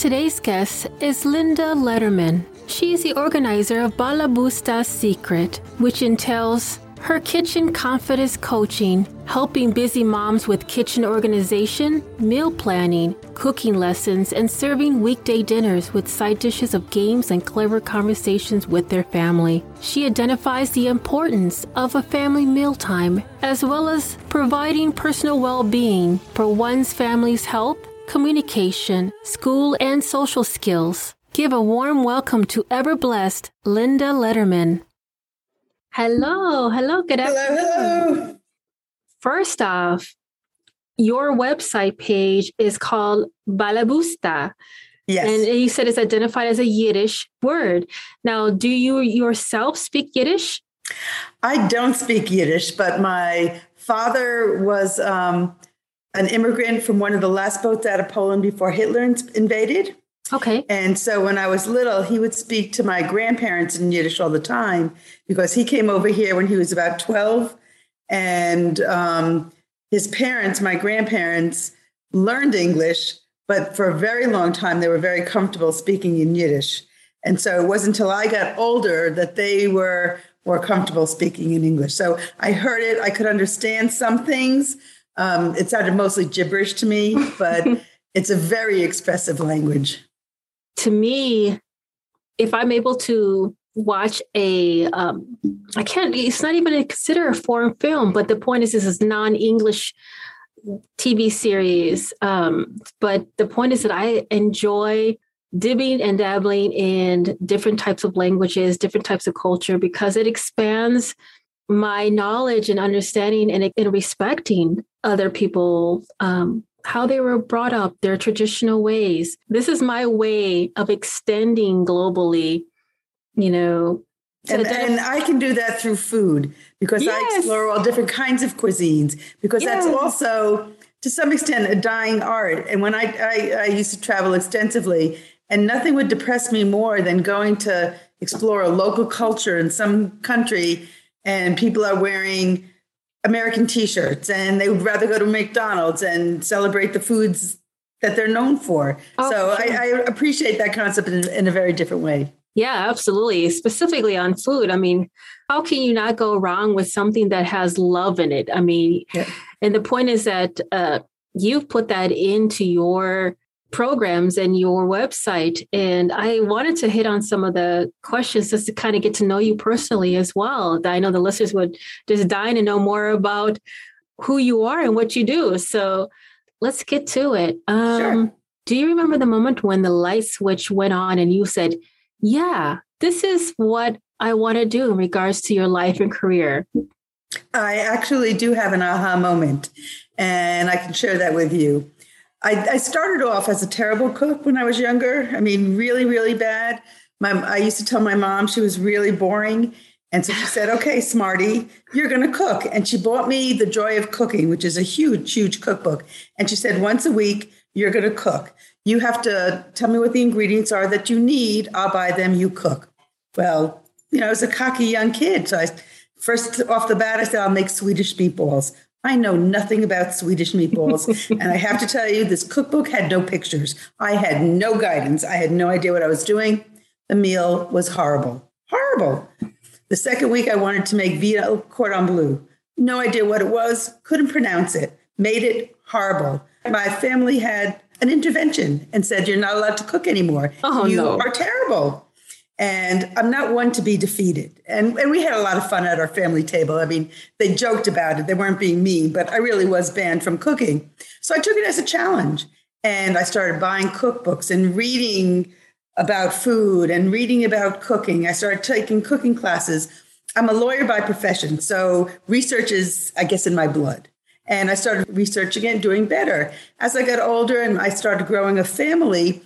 Today's guest is Linda Letterman. She is the organizer of Balabusta's Secret, which entails her kitchen confidence coaching, helping busy moms with kitchen organization, meal planning, cooking lessons, and serving weekday dinners with side dishes of games and clever conversations with their family. She identifies the importance of a family mealtime, as well as providing personal well being for one's family's health, communication, school, and social skills. Give a warm welcome to ever blessed Linda Letterman. Hello, hello, good afternoon. Hello, hello. First off, your website page is called Balabusta. Yes. And you said it's identified as a Yiddish word. Now, do you yourself speak Yiddish? I don't speak Yiddish, but my father was um, an immigrant from one of the last boats out of Poland before Hitler invaded. Okay. And so when I was little, he would speak to my grandparents in Yiddish all the time because he came over here when he was about 12. And um, his parents, my grandparents, learned English, but for a very long time, they were very comfortable speaking in Yiddish. And so it wasn't until I got older that they were more comfortable speaking in English. So I heard it, I could understand some things. Um, it sounded mostly gibberish to me, but it's a very expressive language to me, if I'm able to watch a, um, I can't, it's not even consider a foreign film, but the point is, this is non English TV series. Um, but the point is that I enjoy dibbing and dabbling in different types of languages, different types of culture, because it expands my knowledge and understanding and, and respecting other people um, how they were brought up, their traditional ways. This is my way of extending globally, you know. And, and, I can do that through food because yes. I explore all different kinds of cuisines because yes. that's also to some extent a dying art. And when I, I, I used to travel extensively, and nothing would depress me more than going to explore a local culture in some country and people are wearing American t-shirts and they would rather go to McDonald's and celebrate the foods that they're known for. Oh, so sure. I, I, appreciate that concept in, in, a very different way. Yeah, absolutely. Specifically on food. I mean, how can you not go wrong with something that has love in it? I mean, yeah. and the point is that uh, you've put that into your programs and your website. And I wanted to hit on some of the questions just to kind of get to know you personally as well. I know the listeners would just dying to know more about who you are and what you do. So let's get to it. Um, sure. Do you remember the moment when the light switch went on and you said, Yeah, this is what I want to do in regards to your life and career? I actually do have an aha moment, and I can share that with you. I, I, started off as a terrible cook when I was younger. I mean, really, really bad. My, I used to tell my mom she was really boring. And so she said, okay, smarty, you're going to cook. And she bought me The Joy of Cooking, which is a huge, huge cookbook. And she said, once a week, you're going to cook. You have to tell me what the ingredients are that you need. I'll buy them. You cook. Well, you know, I was a cocky young kid. So I first off the bat, I said, I'll make Swedish meatballs. I know nothing about Swedish meatballs. and I have to tell you, this cookbook had no pictures. I had no guidance. I had no idea what I was doing. The meal was horrible. Horrible. The second week, I wanted to make Vino cordon bleu. No idea what it was, couldn't pronounce it, made it horrible. My family had an intervention and said, You're not allowed to cook anymore. Oh, you no. are terrible. And I'm not one to be defeated. And, and we had a lot of fun at our family table. I mean, they joked about it, they weren't being mean, but I really was banned from cooking. So I took it as a challenge. And I started buying cookbooks and reading about food and reading about cooking. I started taking cooking classes. I'm a lawyer by profession. So research is, I guess, in my blood. And I started researching it, doing better. As I got older and I started growing a family,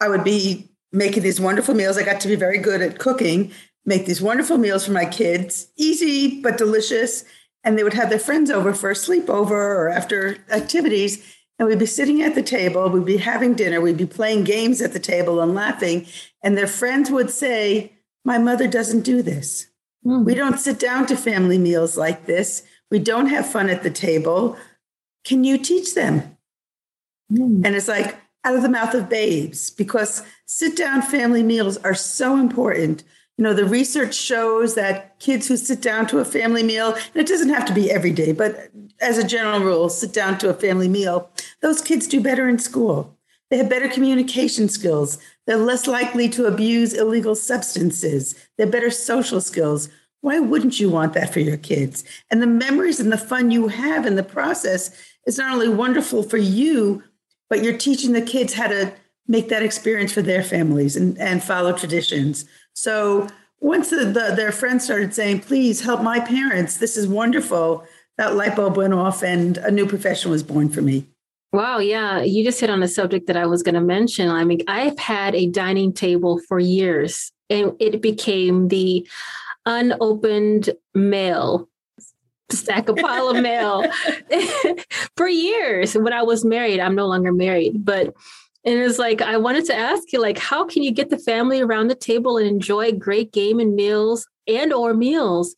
I would be making these wonderful meals. I got to be very good at cooking, make these wonderful meals for my kids, easy but delicious. And they would have their friends over for a sleepover or after activities. And we'd be sitting at the table, we'd be having dinner, we'd be playing games at the table and laughing. And their friends would say, My mother doesn't do this. Mm. We don't sit down to family meals like this. We don't have fun at the table. Can you teach them? Mm. And it's like, out of the mouth of babes because sit down family meals are so important. You know, the research shows that kids who sit down to a family meal, and it doesn't have to be every day, but as a general rule, sit down to a family meal, those kids do better in school. They have better communication skills. They're less likely to abuse illegal substances. They have better social skills. Why wouldn't you want that for your kids? And the memories and the fun you have in the process is not only wonderful for you, but you're teaching the kids how to make that experience for their families and, and follow traditions. So once the, the, their friends started saying, please help my parents, this is wonderful, that light bulb went off and a new profession was born for me. Wow, yeah, you just hit on a subject that I was going to mention. I mean, I've had a dining table for years and it became the unopened mail stack a pile of mail for years when I was married. I'm no longer married, but and it's like I wanted to ask you, like, how can you get the family around the table and enjoy great game and meals and or meals?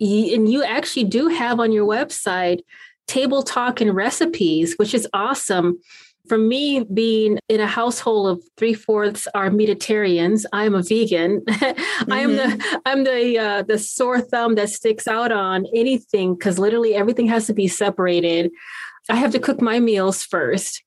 And you actually do have on your website table talk and recipes, which is awesome for me being in a household of three fourths are Mediterraneans, I'm a vegan. Mm-hmm. I am the mm-hmm. I'm the uh, the sore thumb that sticks out on anything because literally everything has to be separated. I have to cook my meals first,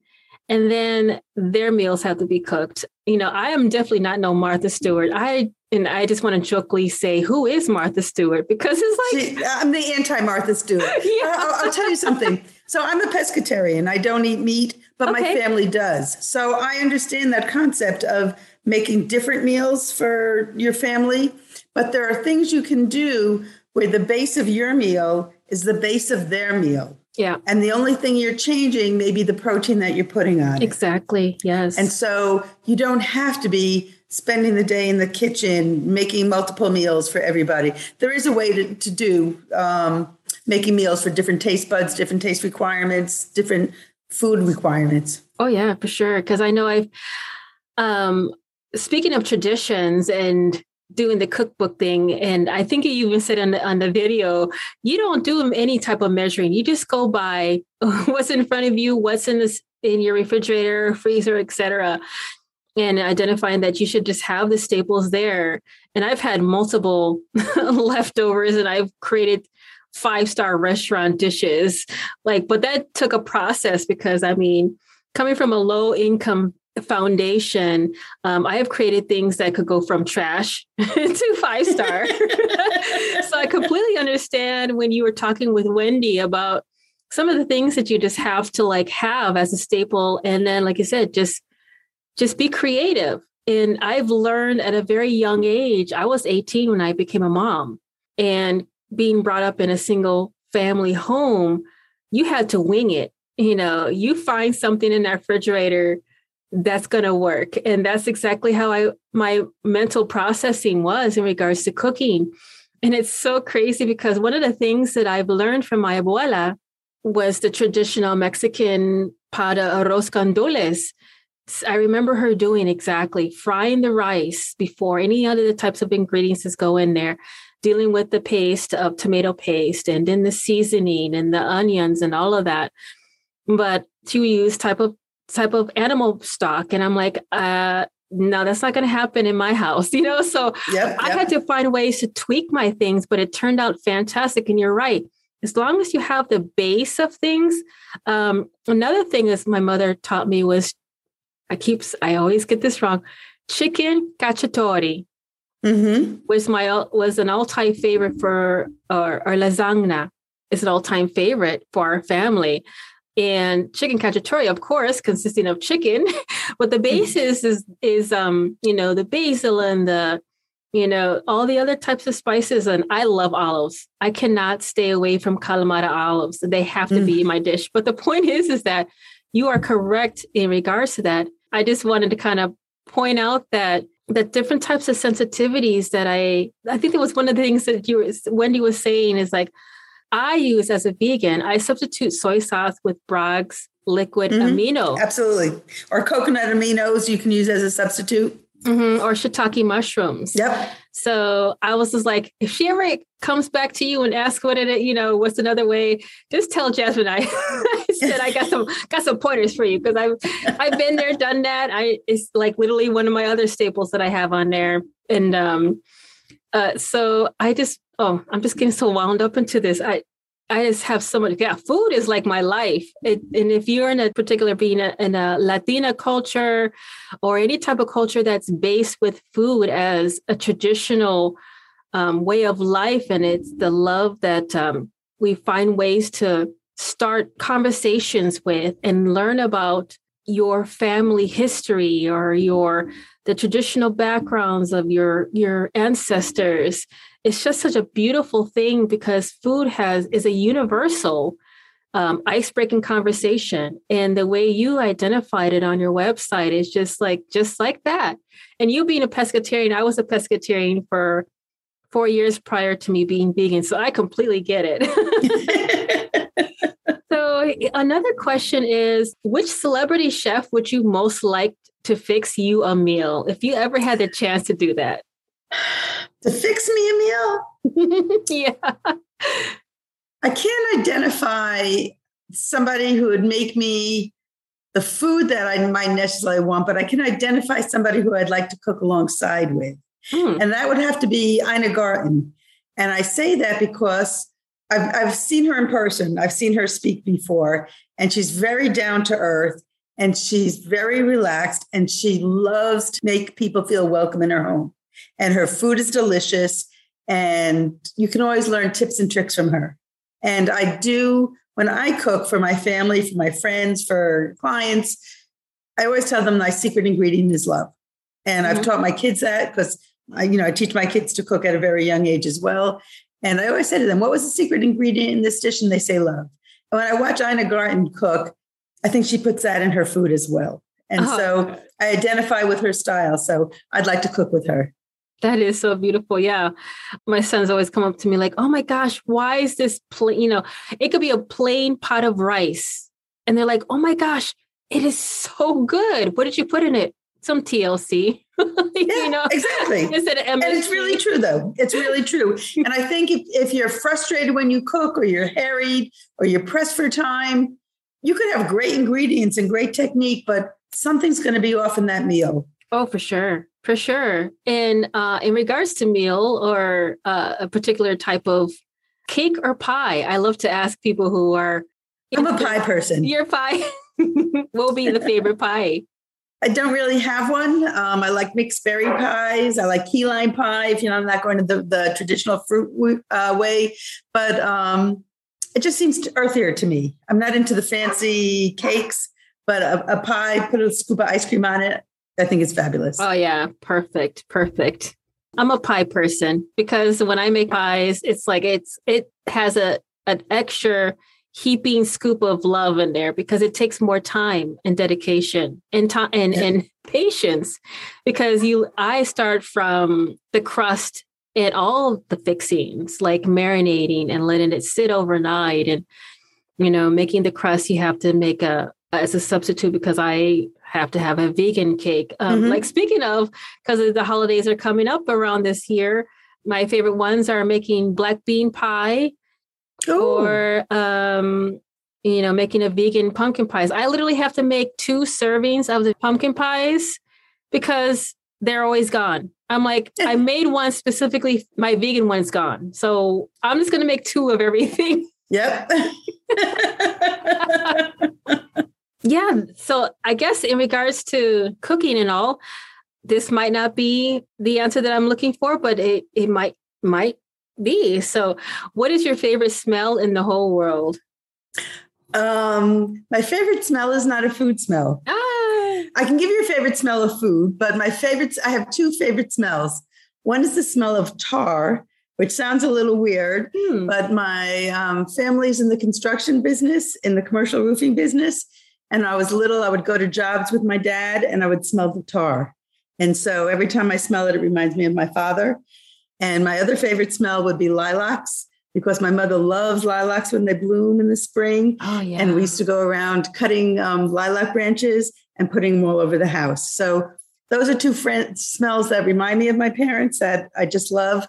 and then their meals have to be cooked. You know, I am definitely not no Martha Stewart. I and I just want to jokingly say, who is Martha Stewart? Because it's like I'm the anti Martha Stewart. yeah. I'll, I'll tell you something. So I'm a pescatarian. I don't eat meat but okay. my family does. So I understand that concept of making different meals for your family, but there are things you can do where the base of your meal is the base of their meal. Yeah. And the only thing you're changing may be the protein that you're putting on. Exactly. It. Yes. And so you don't have to be spending the day in the kitchen making multiple meals for everybody. There is a way to, to do um, making meals for different taste buds, different taste requirements, different food requirements. Oh yeah, for sure. Because I know I've um speaking of traditions and doing the cookbook thing and i think you even said on the, on the video you don't do any type of measuring you just go by what's in front of you what's in this in your refrigerator freezer etc and identifying that you should just have the staples there and i've had multiple leftovers and i've created five star restaurant dishes. Like, but that took a process because I mean, coming from a low income foundation, um, I have created things that could go from trash to five star. so I completely understand when you were talking with Wendy about some of the things that you just have to like have as a staple. And then, like I said, just just be creative. And I've learned at a very young age, I was 18 when I became a mom. And being brought up in a single family home, you had to wing it. You know, you find something in that refrigerator that's going to work. And that's exactly how I my mental processing was in regards to cooking. And it's so crazy because one of the things that I've learned from my abuela was the traditional Mexican para arroz con. I remember her doing exactly frying the rice before any other types of ingredients go in there, dealing with the paste of tomato paste and then the seasoning and the onions and all of that. But to use type of type of animal stock. And I'm like, uh, no, that's not going to happen in my house, you know? So yep, I had to find ways to tweak my things, but it turned out fantastic. And you're right. As long as you have the base of things. Um, another thing is my mother taught me was I keep, I always get this wrong. Chicken cacciatore mm-hmm. was my was an all time favorite for our, our lasagna. It's an all time favorite for our family. And chicken cacciatore, of course, consisting of chicken, but the mm-hmm. basis is is um you know the basil and the you know all the other types of spices. And I love olives. I cannot stay away from Kalamata olives. They have to mm. be in my dish. But the point is, is that you are correct in regards to that. I just wanted to kind of point out that the different types of sensitivities that I I think that was one of the things that you were, Wendy was saying is like I use as a vegan, I substitute soy sauce with Bragg's liquid mm-hmm. amino. Absolutely. Or coconut aminos you can use as a substitute. Mm-hmm. Or shiitake mushrooms. Yep. So I was just like, if she ever comes back to you and asks what it, you know, what's another way, just tell Jasmine I, I said I got some got some pointers for you because I've I've been there, done that. I it's like literally one of my other staples that I have on there. And um uh so I just oh, I'm just getting so wound up into this. I I just have so much. Yeah, food is like my life. It, and if you're in a particular being a, in a Latina culture or any type of culture that's based with food as a traditional um, way of life, and it's the love that um, we find ways to start conversations with and learn about your family history or your the traditional backgrounds of your your ancestors it's just such a beautiful thing because food has is a universal um, ice-breaking conversation. And the way you identified it on your website is just like just like that. And you being a pescatarian i was a pescatarian for four years prior to me being vegan so i completely get it. So another question is which celebrity chef would you most like to fix you a meal? If you ever had the chance to do that to fix me a meal? yeah. I can't identify somebody who would make me the food that I might necessarily want, but I can identify somebody who I'd like to cook alongside with. Hmm. And that would have to be Ina Garten. And I say that because I've, I've seen her in person, I've seen her speak before, and she's very down to earth and she's very relaxed and she loves to make people feel welcome in her home and her food is delicious. And you can always learn tips and tricks from her. And I do, when I cook for my family, for my friends, for clients, I always tell them my secret ingredient is love. And mm-hmm. I've taught my kids that because I, you know, I teach my kids to cook at a very young age as well. And I always say to them, what was the secret ingredient in this dish? And they say love. And when I watch Ina Garten cook, I think she puts that in her food as well. And oh, so I identify with her style. So I'd like to cook with her. That is so beautiful. Yeah. My sons always come up to me like, oh my gosh, why is this plain? You know, it could be a plain pot of rice. And they're like, oh my gosh, it is so good. What did you put in it? Some TLC. yeah, you know, exactly. Instead of MSG. And it's really true, though. It's really true. and I think if, if you're frustrated when you cook or you're harried or you're pressed for time, you could have great ingredients and great technique, but something's going to be off in that meal. Oh, for sure. For sure. And uh, in regards to meal or uh, a particular type of cake or pie, I love to ask people who are. I'm a pie person. Your pie will be the favorite pie. I don't really have one. Um, I like mixed berry pies. I like key lime pie. If you know, I'm not going to the, the traditional fruit uh, way, but um, it just seems earthier to me. I'm not into the fancy cakes, but a, a pie, put a scoop of ice cream on it. I think it's fabulous. Oh yeah, perfect, perfect. I'm a pie person because when I make pies, it's like it's it has a an extra heaping scoop of love in there because it takes more time and dedication and time and, yeah. and patience because you I start from the crust and all the fixings like marinating and letting it sit overnight and you know making the crust you have to make a as a substitute because I have to have a vegan cake. Um, mm-hmm. Like speaking of, because the holidays are coming up around this year, my favorite ones are making black bean pie Ooh. or um, you know making a vegan pumpkin pies. I literally have to make two servings of the pumpkin pies because they're always gone. I'm like, I made one specifically, my vegan one's gone. So I'm just going to make two of everything. Yep. Yeah. So I guess in regards to cooking and all, this might not be the answer that I'm looking for, but it, it might might be. So what is your favorite smell in the whole world? Um, my favorite smell is not a food smell. Ah. I can give you a favorite smell of food, but my favorites, I have two favorite smells. One is the smell of tar, which sounds a little weird, hmm. but my um, family's in the construction business, in the commercial roofing business. And I was little, I would go to jobs with my dad and I would smell the tar. And so every time I smell it, it reminds me of my father. And my other favorite smell would be lilacs because my mother loves lilacs when they bloom in the spring. Oh, yeah. And we used to go around cutting um, lilac branches and putting them all over the house. So those are two friend, smells that remind me of my parents that I just love.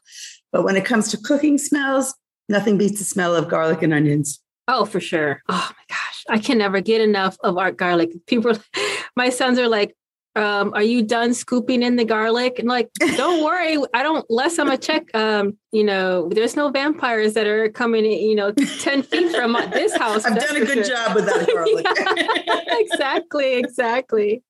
But when it comes to cooking smells, nothing beats the smell of garlic and onions. Oh, for sure. Oh my gosh. I can never get enough of art garlic. People, my sons are like, um, are you done scooping in the garlic? And like, don't worry, I don't. Less I'm a check. Um, you know, there's no vampires that are coming, you know, ten feet from this house. I've done a good sure. job with that garlic. exactly, exactly.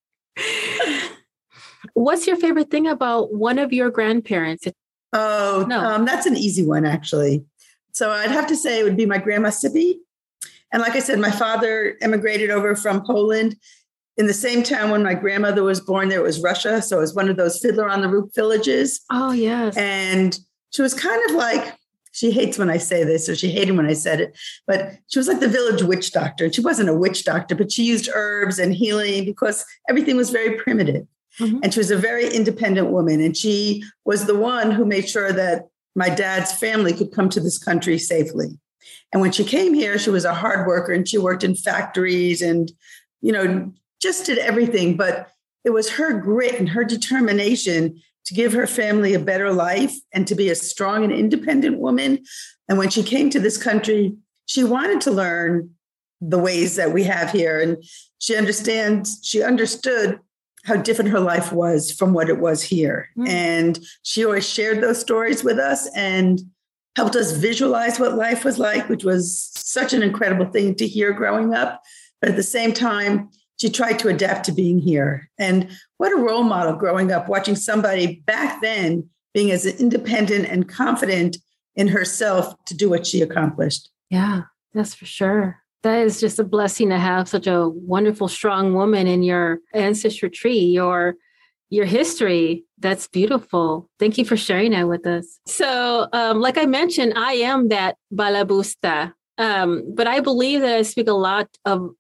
What's your favorite thing about one of your grandparents? Oh, no, um, that's an easy one actually. So I'd have to say it would be my grandma Sippy. And like I said, my father immigrated over from Poland in the same town when my grandmother was born, there was Russia. So it was one of those fiddler on the roof villages. Oh, yes. And she was kind of like, she hates when I say this, or she hated when I said it, but she was like the village witch doctor. And She wasn't a witch doctor, but she used herbs and healing because everything was very primitive. Mm-hmm. And she was a very independent woman. And she was the one who made sure that my dad's family could come to this country safely. And when she came here, she was a hard worker and she worked in factories and, you know, just did everything. But it was her grit and her determination to give her family a better life and to be a strong and independent woman. And when she came to this country, she wanted to learn the ways that we have here. And she understands, she understood how different her life was from what it was here. Mm. And she always shared those stories with us and helped us visualize what life was like, which was such an incredible thing to hear growing up. But at the same time, she tried to adapt to being here. And what a role model growing up, watching somebody back then being as independent and confident in herself to do what she accomplished. Yeah, that's for sure. That is just a blessing to have such a wonderful, strong woman in your ancestry tree, your your history. That's beautiful. Thank you for sharing that with us. So, um, like I mentioned, I am that balabusta um, but I believe that I speak a lot of,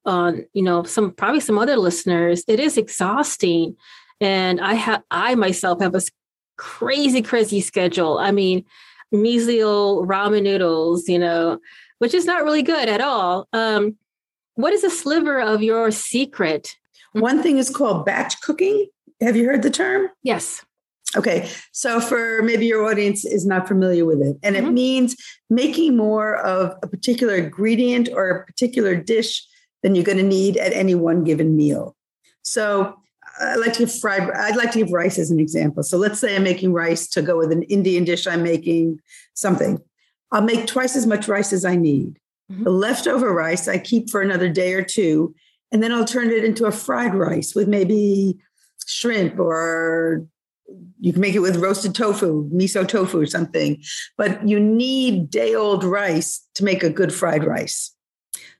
you know, some probably some other listeners. It is exhausting, and I have I myself have a crazy, crazy schedule. I mean, measly ramen noodles, you know, which is not really good at all. Um, what is a sliver of your secret? One thing is called batch cooking. Have you heard the term? Yes. Okay, so for maybe your audience is not familiar with it, and mm-hmm. it means making more of a particular ingredient or a particular dish than you're going to need at any one given meal. So I like to give fried. I'd like to give rice as an example. So let's say I'm making rice to go with an Indian dish. I'm making something. I'll make twice as much rice as I need. Mm-hmm. The leftover rice I keep for another day or two, and then I'll turn it into a fried rice with maybe shrimp or you can make it with roasted tofu, miso tofu or something, but you need day old rice to make a good fried rice.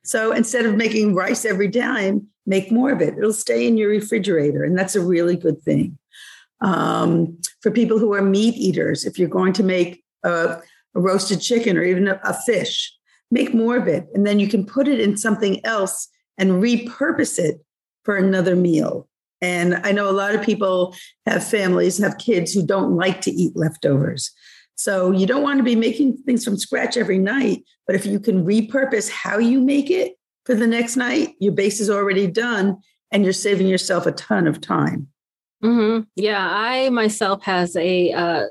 So instead of making rice every time, make more of it. It'll stay in your refrigerator, and that's a really good thing. Um, for people who are meat eaters, if you're going to make a, a roasted chicken or even a, a fish, make more of it, and then you can put it in something else and repurpose it for another meal. And I know a lot of people have families, have kids who don't like to eat leftovers. So you don't want to be making things from scratch every night. But if you can repurpose how you make it for the next night, your base is already done and you're saving yourself a ton of time. Mm-hmm. Yeah, I myself has a uh,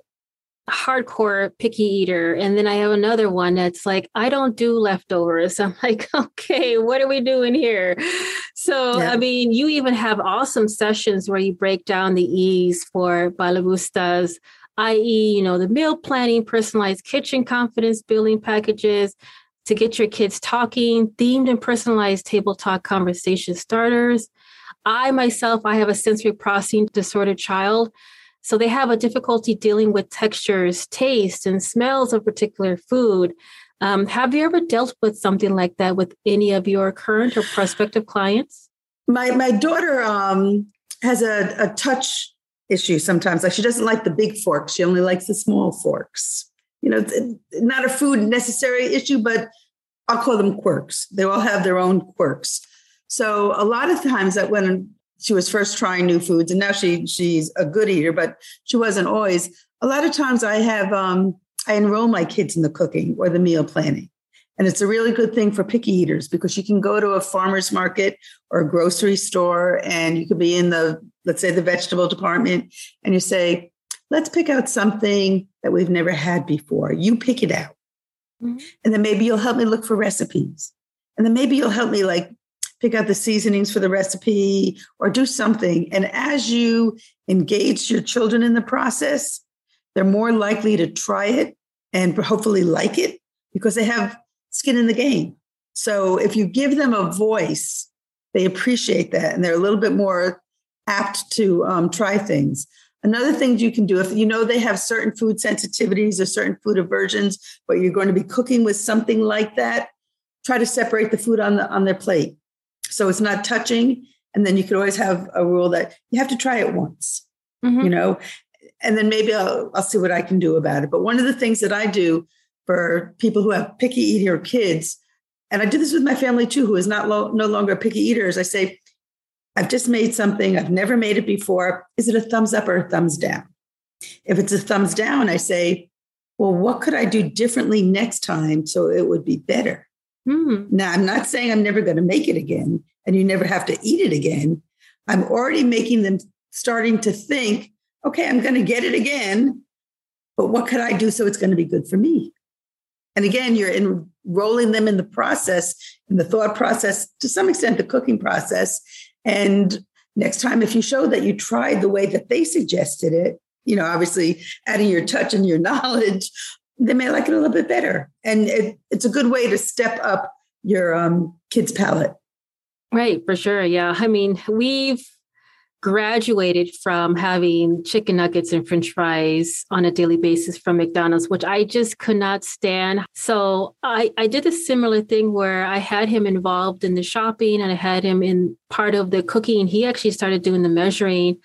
hardcore picky eater. And then I have another one that's like, I don't do leftovers. I'm like, okay, what are we doing here? So, yeah. I mean, you even have awesome sessions where you break down the E's for balabustas, i.e., you know, the meal planning, personalized kitchen confidence building packages to get your kids talking, themed and personalized table talk conversation starters. I myself, I have a sensory processing disordered child. So they have a difficulty dealing with textures, taste, and smells of particular food. Um, have you ever dealt with something like that with any of your current or prospective clients? My my daughter um, has a, a touch issue sometimes. Like she doesn't like the big forks; she only likes the small forks. You know, not a food necessary issue, but I'll call them quirks. They all have their own quirks. So a lot of times that when she was first trying new foods and now she she's a good eater but she wasn't always a lot of times i have um, i enroll my kids in the cooking or the meal planning and it's a really good thing for picky eaters because you can go to a farmer's market or a grocery store and you could be in the let's say the vegetable department, and you say, let's pick out something that we've never had before. You pick it out. Mm-hmm. And then maybe you'll help me look for recipes. And then maybe you'll help me like pick out the seasonings for the recipe or do something. And as you engage your children in the process, they're more likely to try it and hopefully like it because they have skin in the game. So if you give them a voice, they appreciate that and they're a little bit more apt to um, try things. Another thing you can do if you know they have certain food sensitivities or certain food aversions, but you're going to be cooking with something like that, try to separate the food on the on their plate. So it's not touching. And then you could always have a rule that you have to try it once, mm-hmm. you know, and then maybe I'll, I'll see what I can do about it. But one of the things that I do for people who have picky eater kids, and I do this with my family too, who is not lo- no longer picky eaters. I say, I've just made something, I've never made it before. Is it a thumbs up or a thumbs down? If it's a thumbs down, I say, well, what could I do differently next time so it would be better? Hmm. Now, I'm not saying I'm never going to make it again and you never have to eat it again. I'm already making them starting to think, okay, I'm going to get it again, but what could I do so it's going to be good for me? And again, you're enrolling them in the process, in the thought process, to some extent, the cooking process. And next time, if you show that you tried the way that they suggested it, you know, obviously adding your touch and your knowledge, they may like it a little bit better. And it, it's a good way to step up your um, kids' palate. Right, for sure. Yeah. I mean, we've graduated from having chicken nuggets and french fries on a daily basis from McDonald's, which I just could not stand. So I, I did a similar thing where I had him involved in the shopping and I had him in part of the cooking. He actually started doing the measuring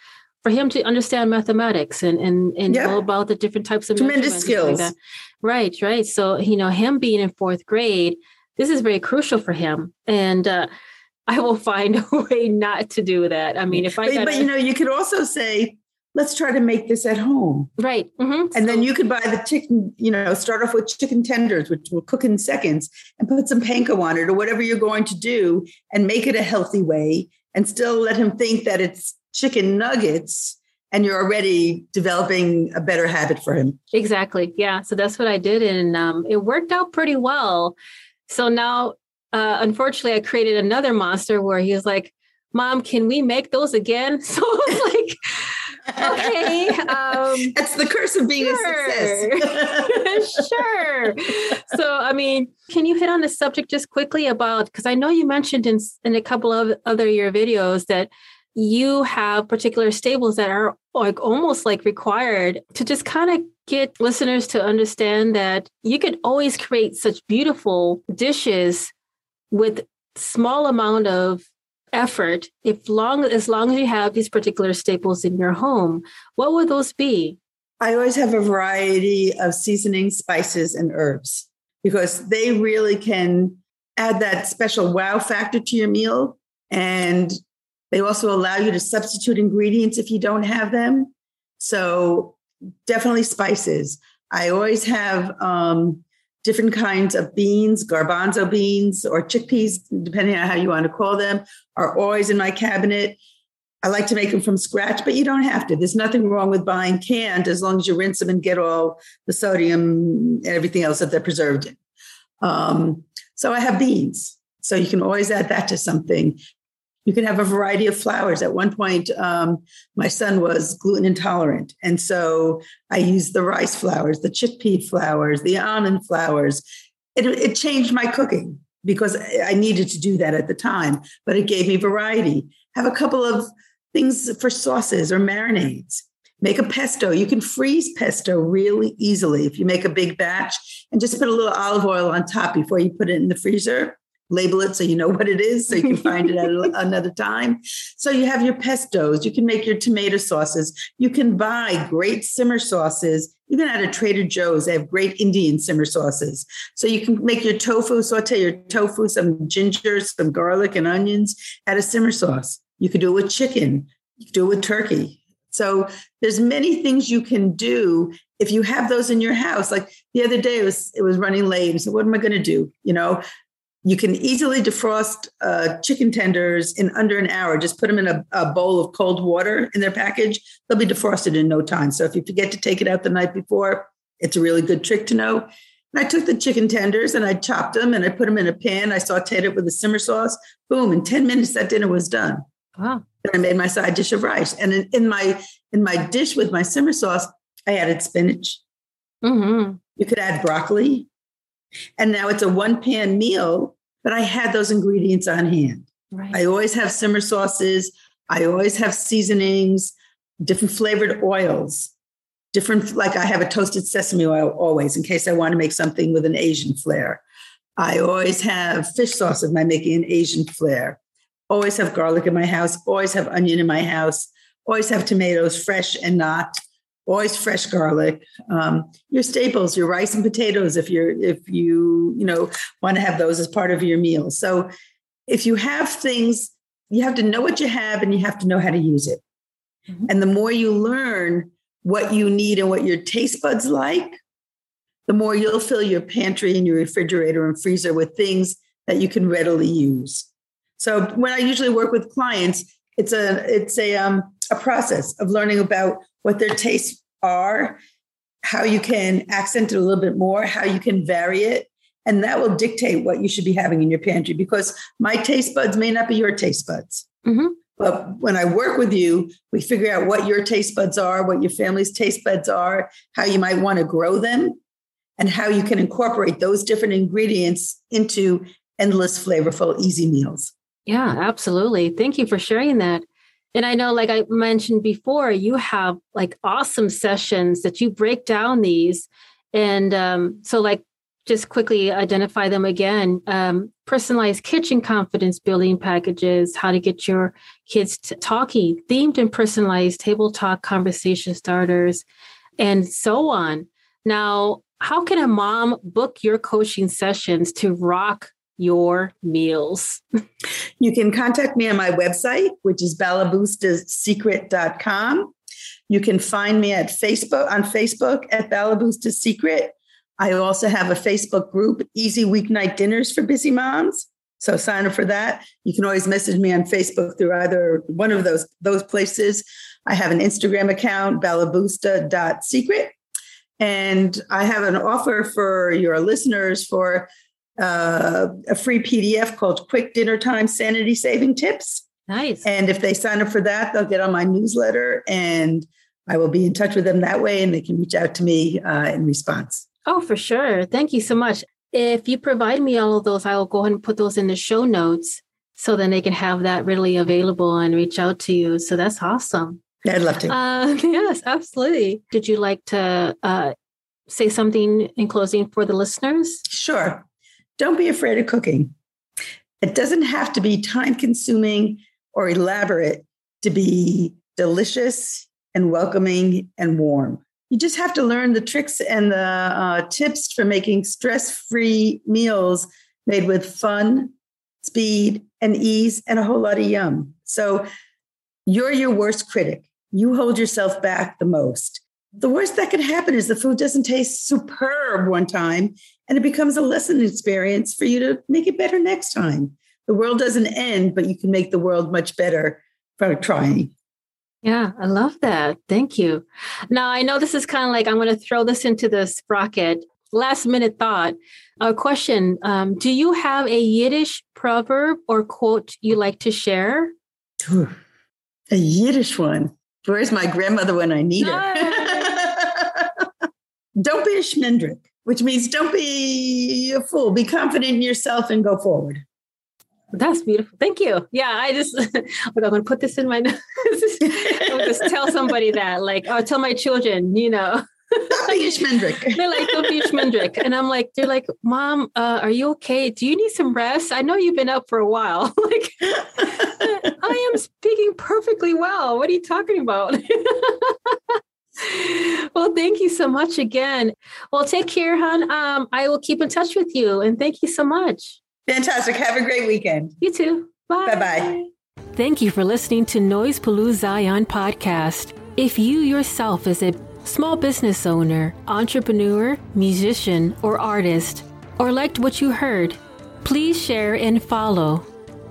for him to understand mathematics and and, and yeah. know about the different types of tremendous skills. Like right, right. So you know, him being in fourth grade, this is very crucial for him. And uh, I will find a way not to do that. I mean, if I but, gotta... but you know, you could also say, let's try to make this at home. Right. Mm-hmm. And then you could buy the chicken, you know, start off with chicken tenders, which will cook in seconds, and put some panko on it or whatever you're going to do and make it a healthy way and still let him think that it's chicken nuggets and you're already developing a better habit for him. Exactly. Yeah. So that's what I did. And um, it worked out pretty well. So now, uh, unfortunately, I created another monster where he was like, Mom, can we make those again? So it's like, okay. Um, That's the curse of being sure. a success. sure. So, I mean, can you hit on the subject just quickly about, because I know you mentioned in, in a couple of other your videos that you have particular staples that are like almost like required to just kind of get listeners to understand that you can always create such beautiful dishes with small amount of effort if long as long as you have these particular staples in your home. What would those be? I always have a variety of seasoning spices and herbs because they really can add that special wow factor to your meal and they also allow you to substitute ingredients if you don't have them. So definitely spices. I always have um, different kinds of beans, garbanzo beans or chickpeas, depending on how you want to call them, are always in my cabinet. I like to make them from scratch, but you don't have to. There's nothing wrong with buying canned as long as you rinse them and get all the sodium and everything else that they're preserved in. Um, so I have beans. So you can always add that to something. You can have a variety of flours. At one point, um, my son was gluten intolerant. And so I used the rice flours, the chickpea flours, the almond flours. It, it changed my cooking because I needed to do that at the time, but it gave me variety. Have a couple of things for sauces or marinades. Make a pesto. You can freeze pesto really easily if you make a big batch and just put a little olive oil on top before you put it in the freezer label it so you know what it is so you can find it at another time. So you have your pestos you can make your tomato sauces you can buy great simmer sauces. Even at a trader joe's they have great indian simmer sauces. So you can make your tofu saute your tofu some ginger some garlic and onions add a simmer sauce. You could do it with chicken you could do it with turkey. So there's many things you can do if you have those in your house. Like the other day it was it was running late so what am i going to do? You know You can easily defrost uh, chicken tenders in under an hour. Just put them in a, a, bowl of cold water in their package. They'll be defrosted in no time. So if you forget to take it out the night before, it's a really good trick to know. And I took the chicken tenders and I chopped them and I put them in a pan. I sauteed it with a simmer sauce. Boom! In ten minutes, that dinner was done. Wow! Then I made my side dish of rice. And in, in my in my dish with my simmer sauce, I added spinach. Mm-hmm. You could add broccoli. And now it's a one pan meal, but I had those ingredients on hand. Right. I always have simmer sauces. I always have seasonings, different flavored oils, different, like I have a toasted sesame oil always in case I want to make something with an Asian flair. I always have fish sauce if I'm making an Asian flair. Always have garlic in my house. Always have onion in my house. Always have tomatoes, fresh and not always fresh garlic um, your staples your rice and potatoes if you're if you you know want to have those as part of your meal. So if you have things you have to know what you have and you have to know how to use it. Mm-hmm. and the more you learn what you need and what your taste buds like the more you'll fill your pantry and your refrigerator and freezer with things that you can readily use. So when i usually work with clients it's a it's a um, a process of learning about what their tastes are, how you can accent it a little bit more, how you can vary it. And that will dictate what you should be having in your pantry because my taste buds may not be your taste buds. Mm-hmm. But when I work with you, we figure out what your taste buds are, what your family's taste buds are, how you might want to grow them, and how you can incorporate those different ingredients into endless, flavorful, easy meals. Yeah, absolutely. Thank you for sharing that. And I know, like I mentioned before, you have like awesome sessions that you break down these. And um, so, like, just quickly identify them again um, personalized kitchen confidence building packages, how to get your kids to talking, themed and personalized table talk conversation starters, and so on. Now, how can a mom book your coaching sessions to rock your meals? you can contact me on my website, which is balaboostassecret.com. You can find me at Facebook on Facebook at Balaboosta Secret. I also have a Facebook group, Easy Weeknight Dinners for Busy Moms. So sign up for that. You can always message me on Facebook through either one of those those places. I have an Instagram account, balaboosta.secret. And I have an offer for your listeners for uh, a free PDF called Quick Dinner Time Sanity Saving Tips. Nice. And if they sign up for that, they'll get on my newsletter and I will be in touch with them that way and they can reach out to me uh, in response. Oh, for sure. Thank you so much. If you provide me all of those, I will go ahead and put those in the show notes so then they can have that readily available and reach out to you. So that's awesome. I'd love to. Uh, yes, absolutely. Did you like to uh, say something in closing for the listeners? Sure. Don't be afraid of cooking. It doesn't have to be time consuming or elaborate to be delicious and welcoming and warm. You just have to learn the tricks and the uh, tips for making stress free meals made with fun, speed, and ease, and a whole lot of yum. So you're your worst critic. You hold yourself back the most. The worst that could happen is the food doesn't taste superb one time and it becomes a lesson experience for you to make it better next time. The world doesn't end, but you can make the world much better by trying. Yeah, I love that. Thank you. Now, I know this is kind of like I'm going to throw this into the sprocket. Last minute thought. A question um, Do you have a Yiddish proverb or quote you like to share? A Yiddish one. Where's my grandmother when I need her? Don't be a schmendrick which means don't be a fool. Be confident in yourself and go forward. That's beautiful. Thank you. Yeah, I just I'm going to put this in my notes. I'll just tell somebody that, like, I'll tell my children, you know. Don't be a schmendrick. they're like, don't be a schmendrick. And I'm like, they're like, Mom, uh, are you okay? Do you need some rest? I know you've been up for a while. like, I am speaking perfectly well. What are you talking about? Well, thank you so much again. Well, take care, hon. Um, I will keep in touch with you. And thank you so much. Fantastic. Have a great weekend. You too. Bye. Bye bye. Thank you for listening to Noise Palooza Zion podcast. If you yourself is a small business owner, entrepreneur, musician, or artist, or liked what you heard, Please share and follow.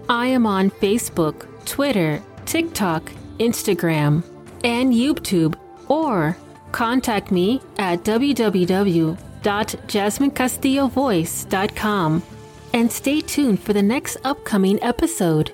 I am on Facebook, Twitter, TikTok, Instagram, and YouTube, or contact me at www.jasminecastillovoice.com and stay tuned for the next upcoming episode.